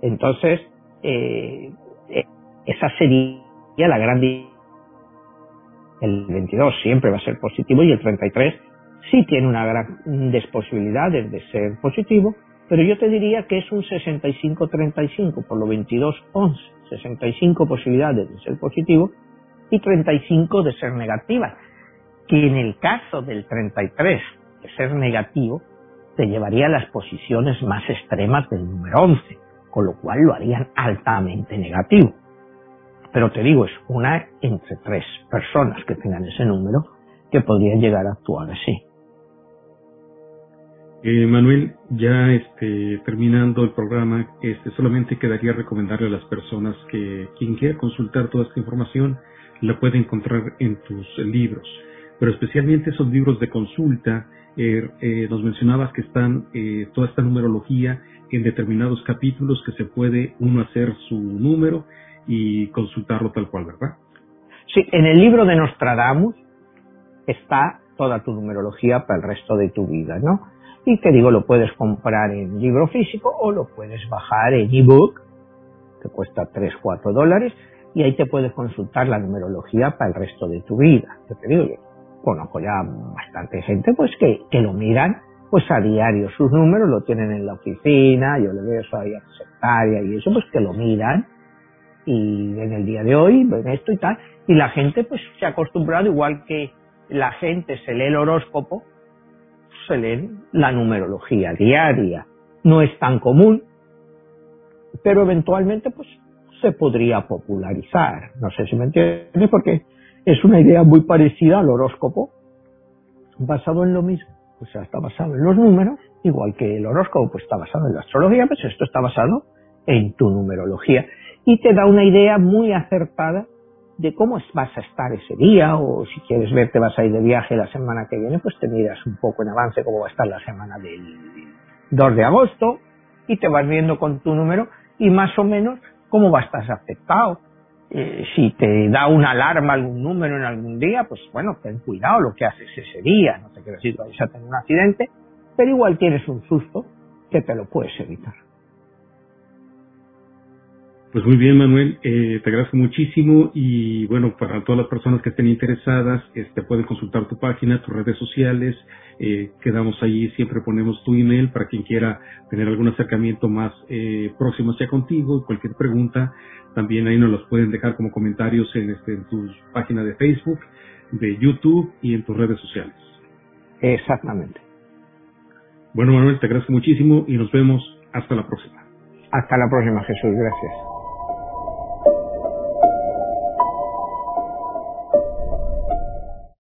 Entonces, eh, eh, esa sería la gran... El 22 siempre va a ser positivo y el 33 sí tiene una gran desposibilidad de ser positivo, pero yo te diría que es un 65-35 por lo 22-11, 65 posibilidades de ser positivo y 35 de ser negativa, que en el caso del 33 de ser negativo te llevaría a las posiciones más extremas del número 11, con lo cual lo harían altamente negativo. Pero te digo, es una entre tres personas que tengan ese número que podrían llegar a actuar así. Eh, Manuel, ya este, terminando el programa, este, solamente quedaría recomendarle a las personas que quien quiera consultar toda esta información la puede encontrar en tus libros, pero especialmente esos libros de consulta, eh, eh, nos mencionabas que están toda esta numerología en determinados capítulos que se puede uno hacer su número y consultarlo tal cual, ¿verdad? Sí, en el libro de Nostradamus está toda tu numerología para el resto de tu vida, ¿no? Y te digo, lo puedes comprar en libro físico o lo puedes bajar en ebook, que cuesta 3, 4 dólares, y ahí te puedes consultar la numerología para el resto de tu vida. Yo te digo, yo conozco ya bastante gente pues que, lo miran pues a diario sus números, lo tienen en la oficina, yo le veo eso ahí a secretaria y eso, pues que lo miran y en el día de hoy ven esto y tal, y la gente pues se ha acostumbrado, igual que la gente se lee el horóscopo, se lee la numerología diaria. No es tan común, pero eventualmente pues se podría popularizar. No sé si me entiendes, porque es una idea muy parecida al horóscopo, basado en lo mismo. O sea, está basado en los números, igual que el horóscopo pues, está basado en la astrología, pues esto está basado en tu numerología. Y te da una idea muy acertada de cómo vas a estar ese día o si quieres ver te vas a ir de viaje la semana que viene, pues te miras un poco en avance cómo va a estar la semana del 2 de agosto y te vas viendo con tu número y más o menos cómo va a estar afectado. Eh, si te da una alarma algún número en algún día, pues bueno, ten cuidado lo que haces ese día. No te quiero decir que vayas a tener un accidente, pero igual tienes un susto que te lo puedes evitar. Pues muy bien, Manuel, eh, te agradezco muchísimo y bueno, para todas las personas que estén interesadas, este, pueden consultar tu página, tus redes sociales, eh, quedamos ahí, siempre ponemos tu email para quien quiera tener algún acercamiento más eh, próximo hacia contigo, cualquier pregunta, también ahí nos los pueden dejar como comentarios en, este, en tu página de Facebook, de YouTube y en tus redes sociales. Exactamente. Bueno, Manuel, te agradezco muchísimo y nos vemos hasta la próxima. Hasta la próxima, Jesús. Gracias.